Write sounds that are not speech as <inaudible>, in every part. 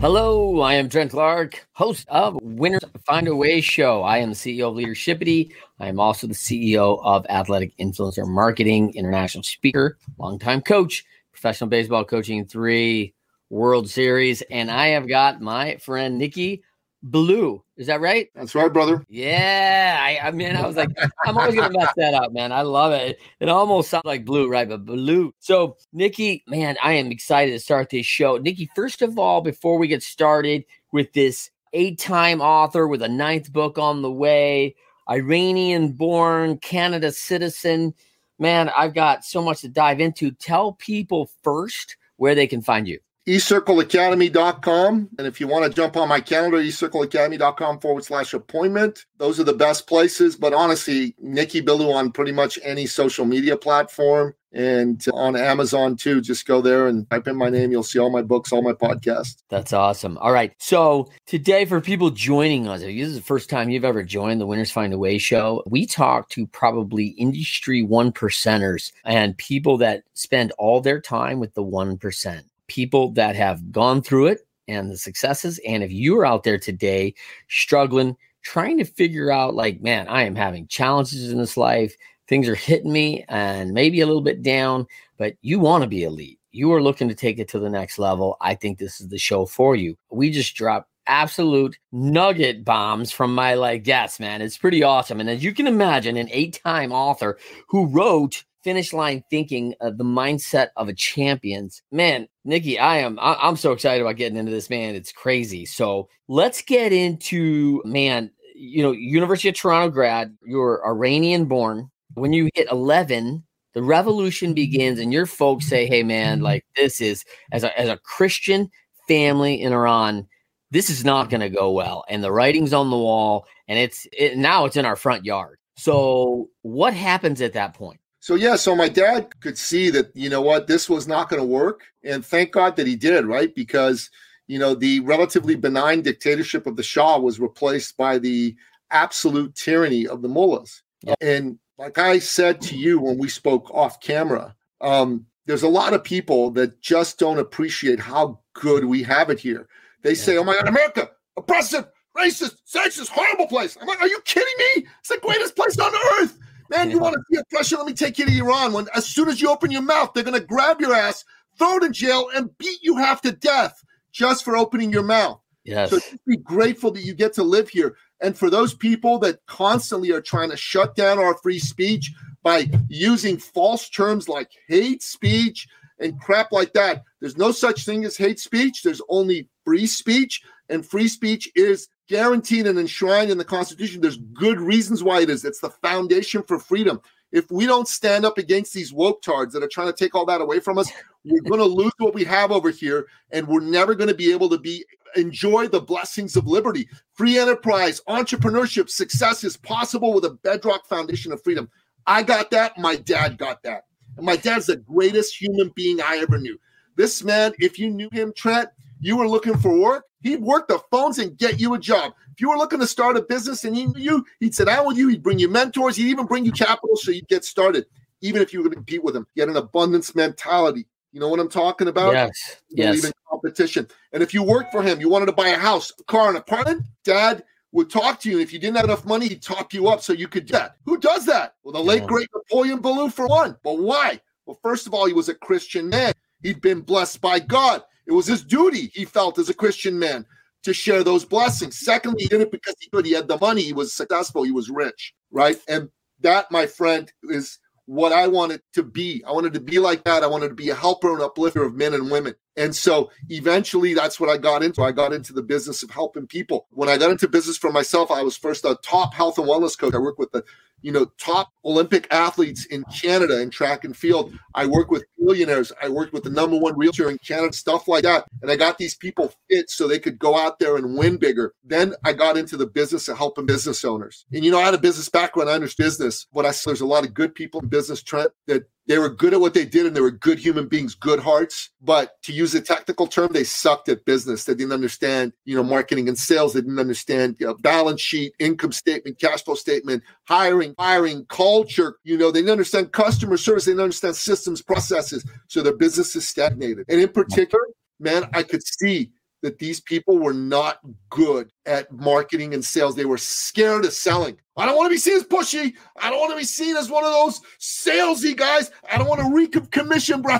Hello, I am Trent Clark, host of Winners Find a Way show. I am the CEO of Leadershipity. I am also the CEO of Athletic Influencer Marketing, international speaker, longtime coach, professional baseball coaching three World Series, and I have got my friend Nikki Blue. Is that right? That's right, brother. Yeah. I, I mean, I was like, I'm always gonna mess that up, man. I love it. It almost sounds like blue, right? But blue. So, Nikki, man, I am excited to start this show. Nikki, first of all, before we get started with this eight-time author with a ninth book on the way, Iranian born, Canada citizen. Man, I've got so much to dive into. Tell people first where they can find you ecircleacademy.com. And if you want to jump on my calendar, ecircleacademy.com forward slash appointment. Those are the best places. But honestly, Nikki Billou on pretty much any social media platform and on Amazon too. Just go there and type in my name. You'll see all my books, all my podcasts. That's awesome. All right. So today, for people joining us, if this is the first time you've ever joined the Winners Find a Way show, we talk to probably industry one percenters and people that spend all their time with the one percent people that have gone through it and the successes. And if you're out there today struggling, trying to figure out, like, man, I am having challenges in this life, things are hitting me and maybe a little bit down, but you want to be elite. You are looking to take it to the next level. I think this is the show for you. We just dropped absolute nugget bombs from my like guests, man. It's pretty awesome. And as you can imagine, an eight-time author who wrote finish line thinking of the mindset of a champions. Man, Nikki, I am I, am so excited about getting into this, man. It's crazy. So let's get into man, you know, University of Toronto grad, you're Iranian born. When you hit 11, the revolution begins and your folks say, "Hey man, like this is as a as a Christian family in Iran, this is not going to go well." And the writing's on the wall and it's it, now it's in our front yard. So, what happens at that point? So yeah, so my dad could see that you know what this was not going to work, and thank God that he did, right? Because you know the relatively benign dictatorship of the Shah was replaced by the absolute tyranny of the mullahs. Yeah. And like I said to you when we spoke off camera, um, there's a lot of people that just don't appreciate how good we have it here. They yeah. say, "Oh my God, America, oppressive, racist, sexist, horrible place." I'm like, "Are you kidding me? It's the greatest place on earth." Man, yeah. you want to see oppression? Let me take you to Iran. When as soon as you open your mouth, they're gonna grab your ass, throw it in jail, and beat you half to death just for opening your mouth. Yes. So be grateful that you get to live here. And for those people that constantly are trying to shut down our free speech by using false terms like hate speech and crap like that, there's no such thing as hate speech. There's only free speech, and free speech is guaranteed and enshrined in the Constitution. There's good reasons why it is. It's the foundation for freedom. If we don't stand up against these woke tards that are trying to take all that away from us, we're going to lose what we have over here, and we're never going to be able to be enjoy the blessings of liberty. Free enterprise, entrepreneurship, success is possible with a bedrock foundation of freedom. I got that. My dad got that. And my dad's the greatest human being I ever knew. This man, if you knew him, Trent, you were looking for work, he'd work the phones and get you a job. If you were looking to start a business and he knew you, he'd sit down with you, he'd bring you mentors, he'd even bring you capital so you'd get started, even if you were going to compete with him. He had an abundance mentality. You know what I'm talking about? Yes. Yes. Even competition. And if you worked for him, you wanted to buy a house, a car, an apartment, dad would talk to you. And if you didn't have enough money, he'd top you up so you could do that. Who does that? Well, the late, yeah. great Napoleon Billou, for one. But why? Well, first of all, he was a Christian man. He'd been blessed by God. It was his duty, he felt, as a Christian man to share those blessings. Secondly, he did it because he could. He had the money. He was successful. He was rich, right? And that, my friend, is what I wanted to be. I wanted to be like that. I wanted to be a helper and uplifter of men and women. And so eventually that's what I got into. I got into the business of helping people. When I got into business for myself, I was first a top health and wellness coach. I worked with the you know, top Olympic athletes in Canada in track and field. I work with billionaires. I worked with the number one realtor in Canada, stuff like that. And I got these people fit so they could go out there and win bigger. Then I got into the business of helping business owners. And you know, I had a business background, I understand business, but I saw there's a lot of good people in business, Trent, that they were good at what they did and they were good human beings, good hearts. But to use a technical term, they sucked at business. They didn't understand, you know, marketing and sales. They didn't understand you know, balance sheet, income statement, cash flow statement, hiring, firing, culture. You know, they didn't understand customer service. They didn't understand systems, processes. So their business is stagnated. And in particular, man, I could see that these people were not good at marketing and sales. They were scared of selling. I don't want to be seen as pushy. I don't want to be seen as one of those salesy guys. I don't want to reek of commission bro.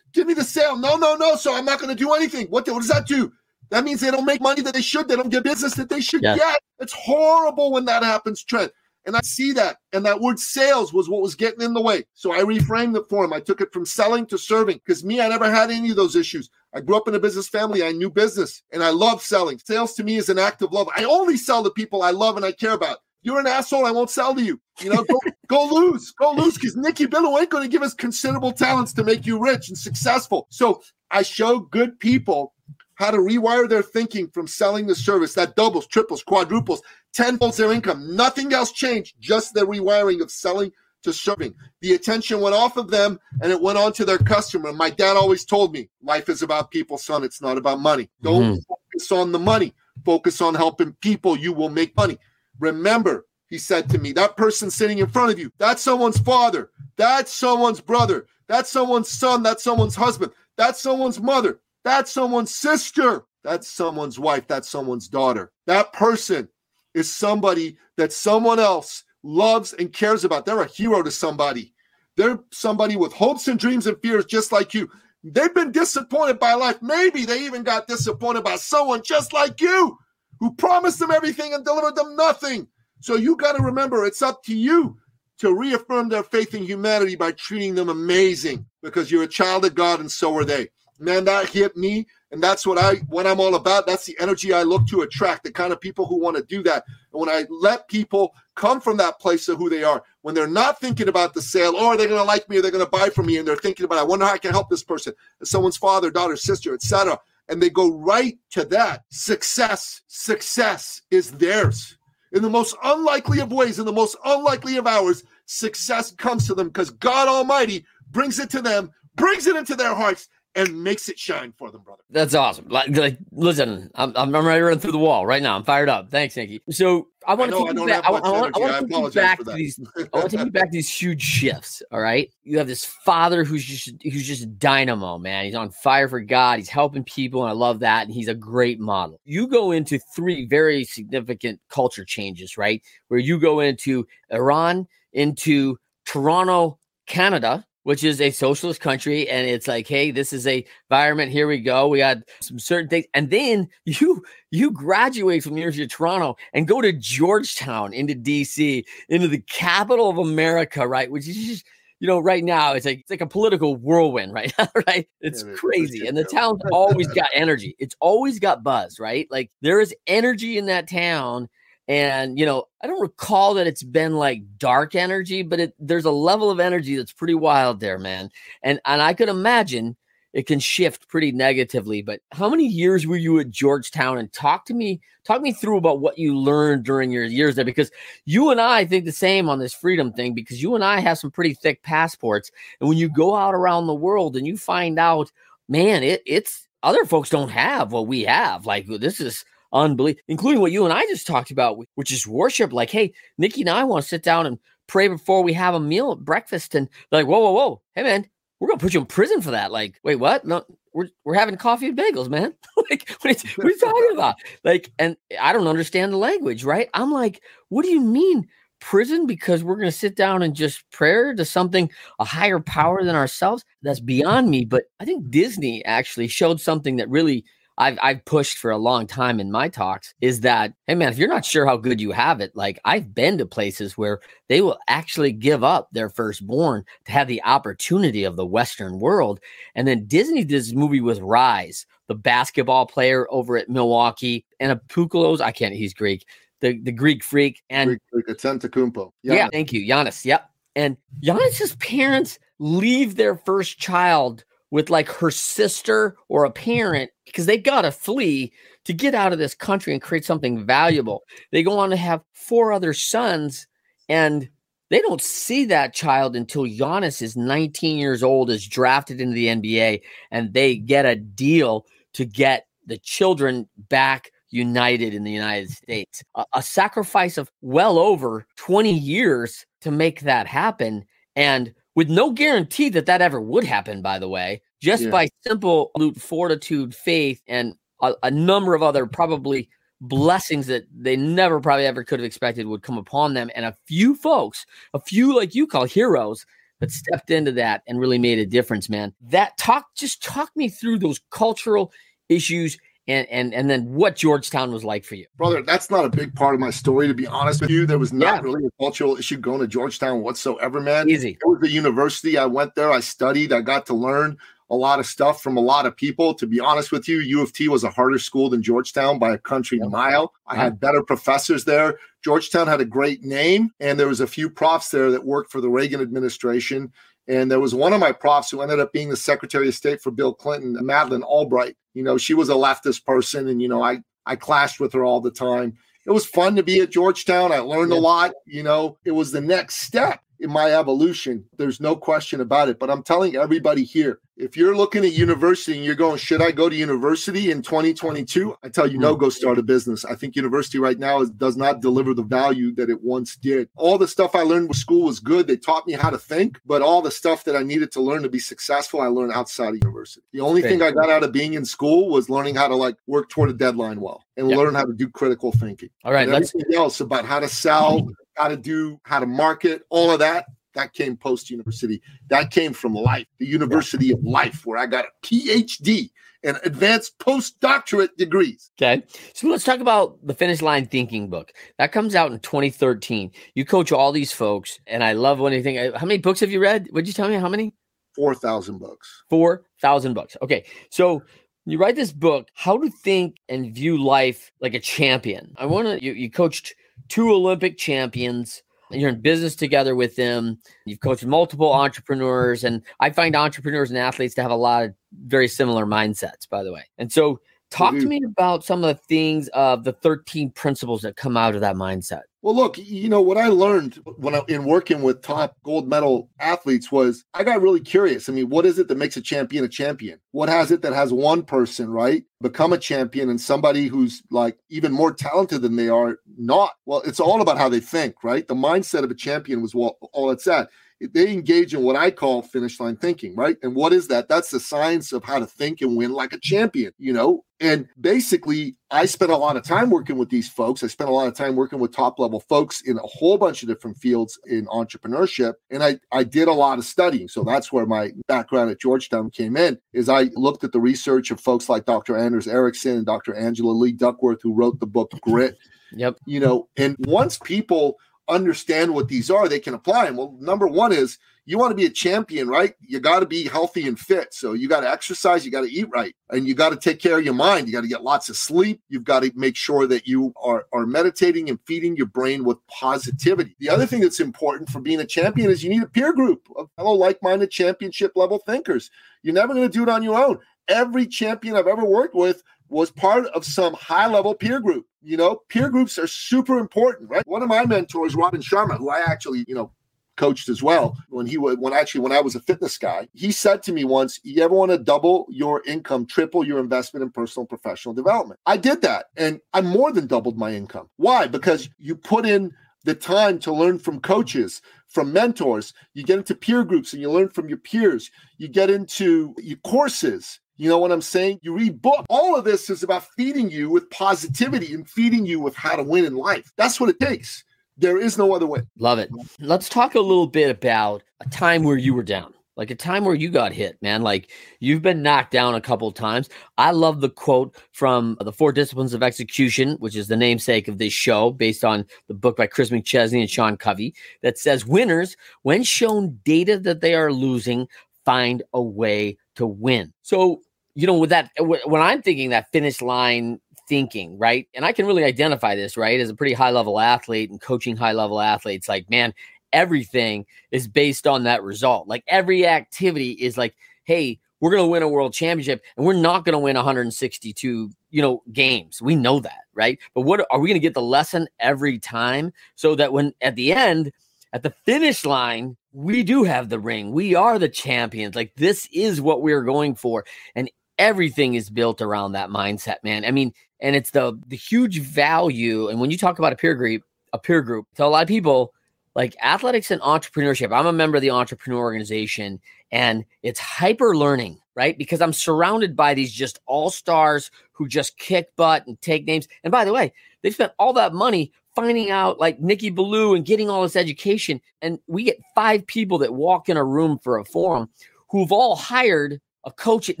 Give me the sale. No, no, no. So I'm not going to do anything. What, what does that do? That means they don't make money that they should. They don't get business that they should get. It's horrible when that happens, Trent. And I see that. And that word sales was what was getting in the way. So I reframed it for him. I took it from selling to serving because me, I never had any of those issues. I grew up in a business family. I knew business and I love selling. Sales to me is an act of love. I only sell to people I love and I care about. You're an asshole. I won't sell to you. You know, go, <laughs> go lose, go lose because Nikki Billou ain't going to give us considerable talents to make you rich and successful. So I show good people how to rewire their thinking from selling the service that doubles, triples, quadruples, tenfolds their income. Nothing else changed, just the rewiring of selling to serving. The attention went off of them and it went on to their customer. My dad always told me life is about people, son. It's not about money. Don't mm. focus on the money, focus on helping people. You will make money. Remember, he said to me, that person sitting in front of you, that's someone's father, that's someone's brother, that's someone's son, that's someone's husband, that's someone's mother. That's someone's sister. That's someone's wife. That's someone's daughter. That person is somebody that someone else loves and cares about. They're a hero to somebody. They're somebody with hopes and dreams and fears just like you. They've been disappointed by life. Maybe they even got disappointed by someone just like you who promised them everything and delivered them nothing. So you got to remember it's up to you to reaffirm their faith in humanity by treating them amazing because you're a child of God and so are they man, that hit me. And that's what I what I'm all about. That's the energy I look to attract, the kind of people who want to do that. And when I let people come from that place of who they are, when they're not thinking about the sale, or oh, they're gonna like me, or they're gonna buy from me, and they're thinking about, I wonder how I can help this person, someone's father, daughter, sister, etc. And they go right to that. Success, success is theirs. In the most unlikely of ways, in the most unlikely of hours, success comes to them because God Almighty brings it to them, brings it into their hearts, and makes it shine for them, brother. That's awesome. Like, like listen, I'm, I'm ready to run through the wall right now. I'm fired up. Thanks, Nicky. So I want to take you back. I, I, want, I want to take you back to these. I want to take you back to these huge shifts. All right, you have this father who's just who's just dynamo, man. He's on fire for God. He's helping people, and I love that. And he's a great model. You go into three very significant culture changes, right? Where you go into Iran, into Toronto, Canada, which is a socialist country and it's like hey this is a environment here we go we got some certain things and then you you graduate from the university of toronto and go to georgetown into dc into the capital of america right which is just you know right now it's like it's like a political whirlwind right <laughs> right? It's yeah, crazy and the town's always got energy. It's always got buzz right? Like there is energy in that town and you know i don't recall that it's been like dark energy but it, there's a level of energy that's pretty wild there man. And and i could imagine it can shift pretty negatively but how many years were you at georgetown? And talk to me talk me through about what you learned during your years there because you and i think the same on this freedom thing because you and i have some pretty thick passports. And when you go out around the world and you find out man it it's other folks don't have what we have. Like this is unbelievable, including what you and I just talked about, which is worship. Like, hey, Nikki and I want to sit down and pray before we have a meal at breakfast. And like, whoa, whoa, whoa. Hey, man, we're going to put you in prison for that. Like, wait, what? No, we're, we're having coffee and bagels, man. <laughs> like, what are, what are you talking <laughs> about? Like, and I don't understand the language, right? I'm like, what do you mean? prison because we're going to sit down and just prayer to something a higher power than ourselves that's beyond me but i think disney actually showed something that really I've I've pushed for a long time in my talks is that hey man, if you're not sure how good you have it, like I've been to places where they will actually give up their firstborn to have the opportunity of the Western world. And then Disney did this movie with Rise, the basketball player over at Milwaukee, and Apukulos. I can't. He's Greek. The the Greek freak and Greek, Greek, it's Antetokounmpo. yeah, thank you, Giannis. Yep. And Giannis's parents leave their first child with like her sister or a parent because they got to flee to get out of this country and create something valuable. <laughs> They go on to have four other sons and they don't see that child until Giannis is 19 years old, is drafted into the NBA, and they get a deal to get the children back united in the United <laughs> States. A, a sacrifice of well over 20 years to make that happen. And with no guarantee that that ever would happen, by the way, just yeah. by simple fortitude, faith, and a, a, number of other probably blessings that they never probably ever could have expected would come upon them. And a few folks, a few like you call heroes, that stepped into that and really made a difference, man. That talk, just talk me through those cultural issues and and and then what Georgetown was like for you. Brother, that's not a big part of my story to be honest with you. There was not yeah. really a cultural issue going to Georgetown whatsoever, man. Easy. It was the university. I went there, I studied, I got to learn a lot of stuff from a lot of people. To be honest with you, U of T was a harder school than Georgetown by a country yeah. mile. I had better professors there. Georgetown had a great name, and there was a few profs there that worked for the Reagan administration. And there was one of my profs who ended up being the Secretary of State for Bill Clinton, Madeleine Albright. You know, she was a leftist person, and you know, I I clashed with her all the time. It was fun to be at Georgetown. I learned yeah. a lot. You know, it was the next step in my evolution. There's no question about it. But I'm telling everybody here, if you're looking at university and you're going, should I go to university in 2022? I tell you, no, hmm. go start a business. I think university right now is, does not deliver the value that it once did. All the stuff I learned with school was good. They taught me how to think, but all the stuff that I needed to learn to be successful, I learned outside of university. The only thing I got out of being in school was learning how to like work toward a deadline well and learn how to do critical thinking. All right. And everything else about how to sell, how to do, how to market, all of that that came post university. That came from life, the University of Life, where I got a PhD and advanced postdoctorate degrees. Okay. So let's talk about the Finish Line Thinking book. That comes out in 2013. You coach all these folks, and I love when you think, uh, how many books have you read? Would you tell me how many? 4,000 books. 4,000 books. Okay. So you write this book, How to Think and View Life Like a Champion. I want to, you, you coached two Olympic champions you're in business together with them. You've coached multiple entrepreneurs, and I find entrepreneurs and athletes to have a lot of very similar mindsets, by the way. And so, talk to me about some of the things of the 13 principles that come out of that mindset. Well, look, you know what I learned when I in working with top gold medal athletes was I got really curious. I mean, what is it that makes a champion a champion? What has it that has one person, right, become a champion and somebody who's like even more talented than they are not? Well, it's all about how they think, right? The mindset of a champion was all, all it's at they engage in what I call finish line thinking, right? And what is that? That's the science of how to think and win like a champion, you know? And basically, I spent a lot of time working with these folks. I spent a lot of time working with top level folks in a whole bunch of different fields in entrepreneurship. And I, I did a lot of studying. So that's where my background at Georgetown came in, is I looked at the research of folks like Dr. Anders Ericsson and Dr. Angela Lee Duckworth, who wrote the book Grit. Yep. You know, and once people understand what these are, they can apply them. Well, number one is you want to be a champion, right? You got to be healthy and fit. So you got to exercise, you got to eat right, and you got to take care of your mind. You got to get lots of sleep. You've got to make sure that you are, are meditating and feeding your brain with positivity. The other thing that's important for being a champion is you need a peer group of fellow like minded championship level thinkers. You're never going to do it on your own. Every champion I've ever worked with was part of some high level peer group. You know, peer groups are super important, right? One of my mentors, Robin Sharma, who I actually, you know, coached as well when he was when actually when I was a fitness guy. He said to me once, "You ever want to double your income, triple your investment in personal professional development?" I did that, and I more than doubled my income. Why? Because you put in the time to learn from coaches, from mentors. You get into peer groups and you learn from your peers. You get into your courses. You know what I'm saying? You read book. All of this is about feeding you with positivity and feeding you with how to win in life. That's what it takes. There is no other way. Love it. Let's talk a little bit about a time where you were down. like a time where you got hit, man. Like you've been knocked down a couple times. I love the quote from the Four Disciplines of Execution, which is the namesake of this show, based on the book by Chris McChesney and Sean Covey, that says winners, when shown data that they are losing, find a way to win. So, you know, with that, uh, when I'm thinking that finish line thinking, right? And I can really identify this, right? As a pretty high level athlete and coaching high level athletes, like, man, everything is based on that result. Like every activity is like, hey, we're going to win a world championship and we're not going to win 162, you know, games. We know that, right? But what are we going to get the lesson every time so that when at the end, at the finish line, we do have the ring. We are the champions. Like this is what we're going for. And everything is built around that mindset, man. I mean, and it's the the huge value. And when you talk about a peer group, a peer group, to a lot of people, like athletics and entrepreneurship. I'm a member of the entrepreneur organization and it's hyper learning, right? Because I'm surrounded by these just all stars who just kick butt and take names. And by the way, they spent all that money finding out like Nikki Billou and getting all this education. And we get five people that walk in a room for a forum who've all hired a coach at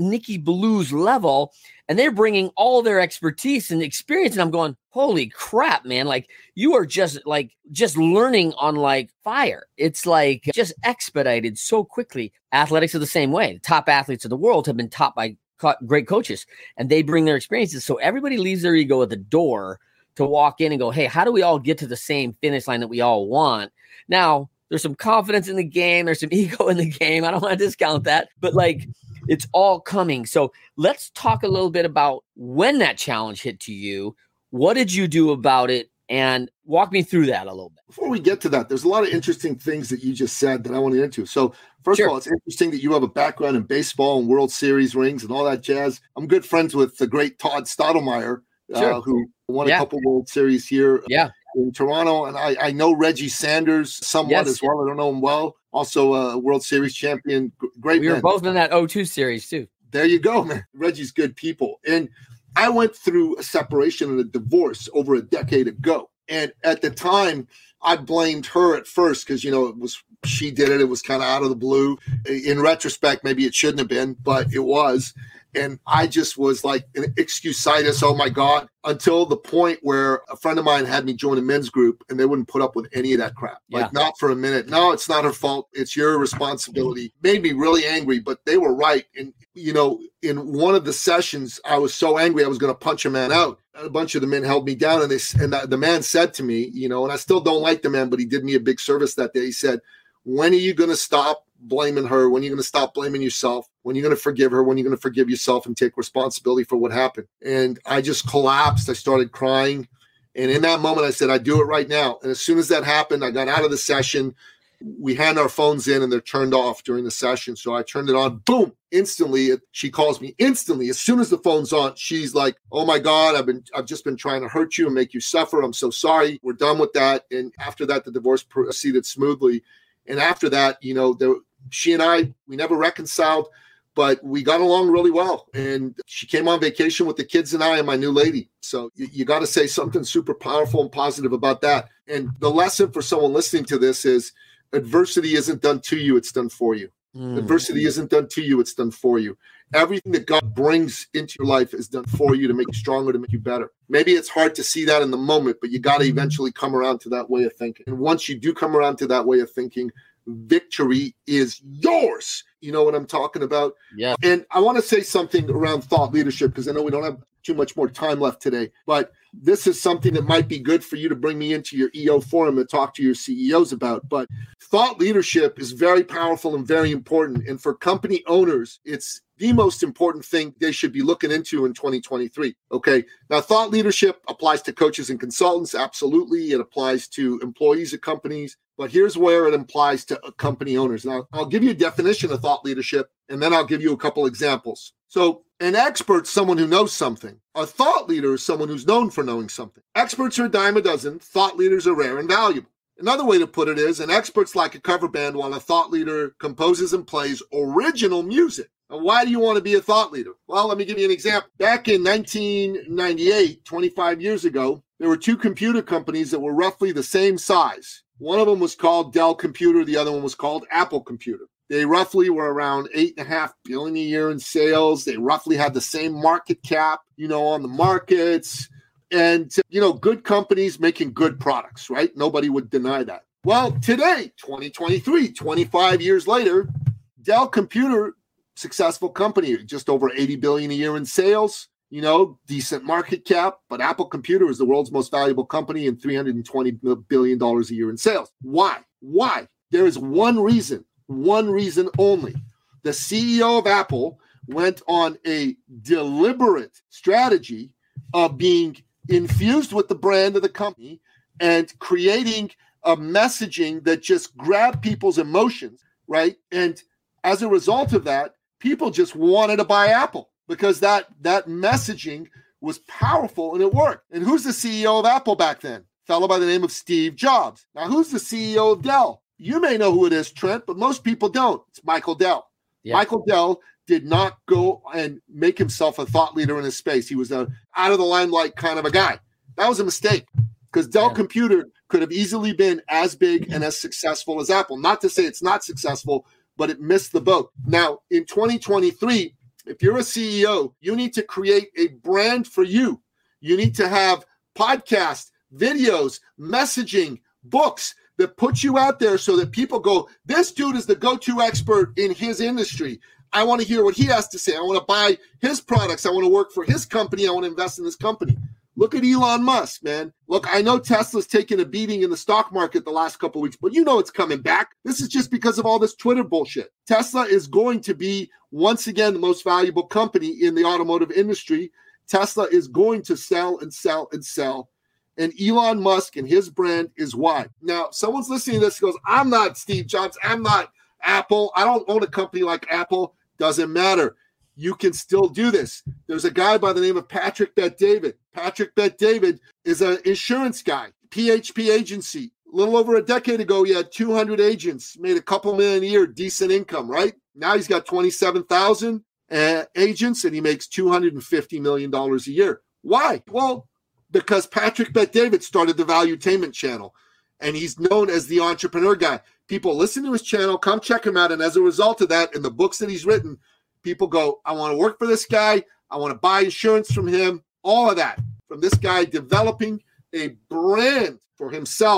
Nikki Billou's level, and they're bringing all their expertise and experience. And I'm going, holy crap, man! Like you are just like just learning on like fire. It's like just expedited so quickly. Athletics are the same way. The top athletes of the world have been taught by great coaches, and they bring their experiences. So everybody leaves their ego at the door to walk in and go, hey, how do we all get to the same finish line that we all want? Now, there's some confidence in the game. There's some <laughs> ego in the game. I don't want to discount that, but like it's all coming. So let's talk a little bit about when that challenge hit to you. What did you do about it? And walk me through that a little bit. Before we get to that, there's a lot of interesting things that you just said that I want to get into. So, first sure. of all, it's interesting that you have a background in baseball and World Series rings and all that jazz. I'm good friends with the great Todd Stottlemyre, sure. uh, who won yeah. a couple World Series here yeah. in Toronto. And I, I know Reggie Sanders somewhat yes. as well. I don't know him well also a World Series champion. Great. We were both in that 02 series too. There you go, man. Reggie's good people. And I went through a separation and a divorce over a decade ago. And at the time, I blamed her at first because, you know, it was she did it. It was kind of out of the blue. In retrospect, maybe it shouldn't have been, but it was. And I just was like an excusitis. Oh my God. Until the point where a friend of mine had me join a men's group and they wouldn't put up with any of that crap. Like, yeah. not for a minute. No, it's not her fault. It's your responsibility. Made me really angry, but they were right. And, you know, in one of the sessions, I was so angry I was going to punch a man out. A bunch of the men held me down and they, and the man said to me, you know, and I still don't like the man, but he did me a big service that day. He said, when are you going to stop blaming her? When are you going to stop blaming yourself? When are you going to forgive her? When are you going to forgive yourself and take responsibility for what happened? And I just collapsed. I started crying. And in that moment, I said, I do it right now. And as soon as that happened, I got out of the session. We hand our phones in and they're turned off during the session. So I turned it on, boom, instantly. She calls me instantly. As soon as the phone's on, she's like, Oh my God, I've been, I've just been trying to hurt you and make you suffer. I'm so sorry. We're done with that. And after that, the divorce proceeded smoothly. And after that, you know, there, she and I, we never reconciled, but we got along really well. And she came on vacation with the kids and I and my new lady. So you, you got to say something super powerful and positive about that. And the lesson for someone listening to this is adversity isn't done to you, it's done for you. Mm. Adversity isn't done to you, it's done for you. Everything that God brings into your life is done for you to make you stronger, to make you better. Maybe it's hard to see that in the moment, but you got to eventually come around to that way of thinking. And once you do come around to that way of thinking, victory is yours. You know what I'm talking about? Yeah. And I want to say something around thought leadership because I know we don't have too much more time left today, but this is something that might be good for you to bring me into your EO forum and talk to your CEOs about. But thought leadership is very powerful and very important. And for company owners, it's the most important thing they should be looking into in 2023. Okay. Now, thought leadership applies to coaches and consultants. Absolutely. It applies to employees at companies. But here's where it applies to uh, company owners. Now, I'll give you a definition of thought leadership, and then I'll give you a couple examples. So, an expert, is someone who knows something. A thought leader is someone who's known for knowing something. Experts are a dime a dozen. Thought leaders are rare and valuable. Another way to put it is an expert's like a cover band while a thought leader composes and plays original music. Why do you want to be a thought leader? Well, let me give you an example. Back in 1998, 25 years ago, there were two computer companies that were roughly the same size. One of them was called Dell Computer, the other one was called Apple Computer. They roughly were around eight and a half billion a year in sales. They roughly had the same market cap, you know, on the markets. And, you know, good companies making good products, right? Nobody would deny that. Well, today, 2023, 25 years later, Dell Computer, successful company, just over 80 billion a year in sales, you know, decent market cap, but Apple Computer is the world's most valuable company and 320 billion dollars a year in sales. Why? Why? There is one reason, one reason only. The CEO of Apple went on a deliberate strategy of being infused with the brand of the company and creating a messaging that just grabbed people's emotions, right? And as a result of that, people just wanted to buy Apple because that that messaging was powerful and it worked. And who's the CEO of Apple back then? fellow by the name of Steve Jobs. Now, who's the CEO of Dell? You may know who it is, Trent, but most people don't. It's Michael Dell. Yeah. Michael Dell did not go and make himself a thought leader in his space. He was a out of the limelight kind of a guy. That was a mistake because Dell yeah. Computer could have easily been as big and as successful as Apple. Not to say it's not successful, but it missed the boat. Now, in 2023, if you're a CEO, you need to create a brand for you. You need to have podcasts, videos, messaging, books that put you out there so that people go, this dude is the go to expert in his industry. I want to hear what he has to say. I want to buy his products. I want to work for his company. I want to invest in this company. Look at Elon Musk, man. Look, I know Tesla's taken a beating in the stock market the last couple weeks, but you know it's coming back. This is just because of all this Twitter bullshit. Tesla is going to be once again the most valuable company in the automotive industry. Tesla is going to sell and sell and sell. And Elon Musk and his brand is why. Now, someone's listening to this goes, I'm not Steve Jobs. I'm not Apple. I don't own a company like Apple. Doesn't matter you can still do this. There's a guy by the name of Patrick Bet David. Patrick Bet David is an insurance guy, PHP agency. A little over a decade ago, he had 200 agents, made a couple million a year, decent income, right? Now he's got 27,000 uh, agents and he makes $250 million a year. Why? Well, because Patrick Bet David started the Valuetainment channel and he's known as the entrepreneur guy. People listen to his channel, come check him out. And as a result of that, and the books that he's written, people go, I want to work for this guy. I want to buy insurance from him. All of that from this guy developing a brand for himself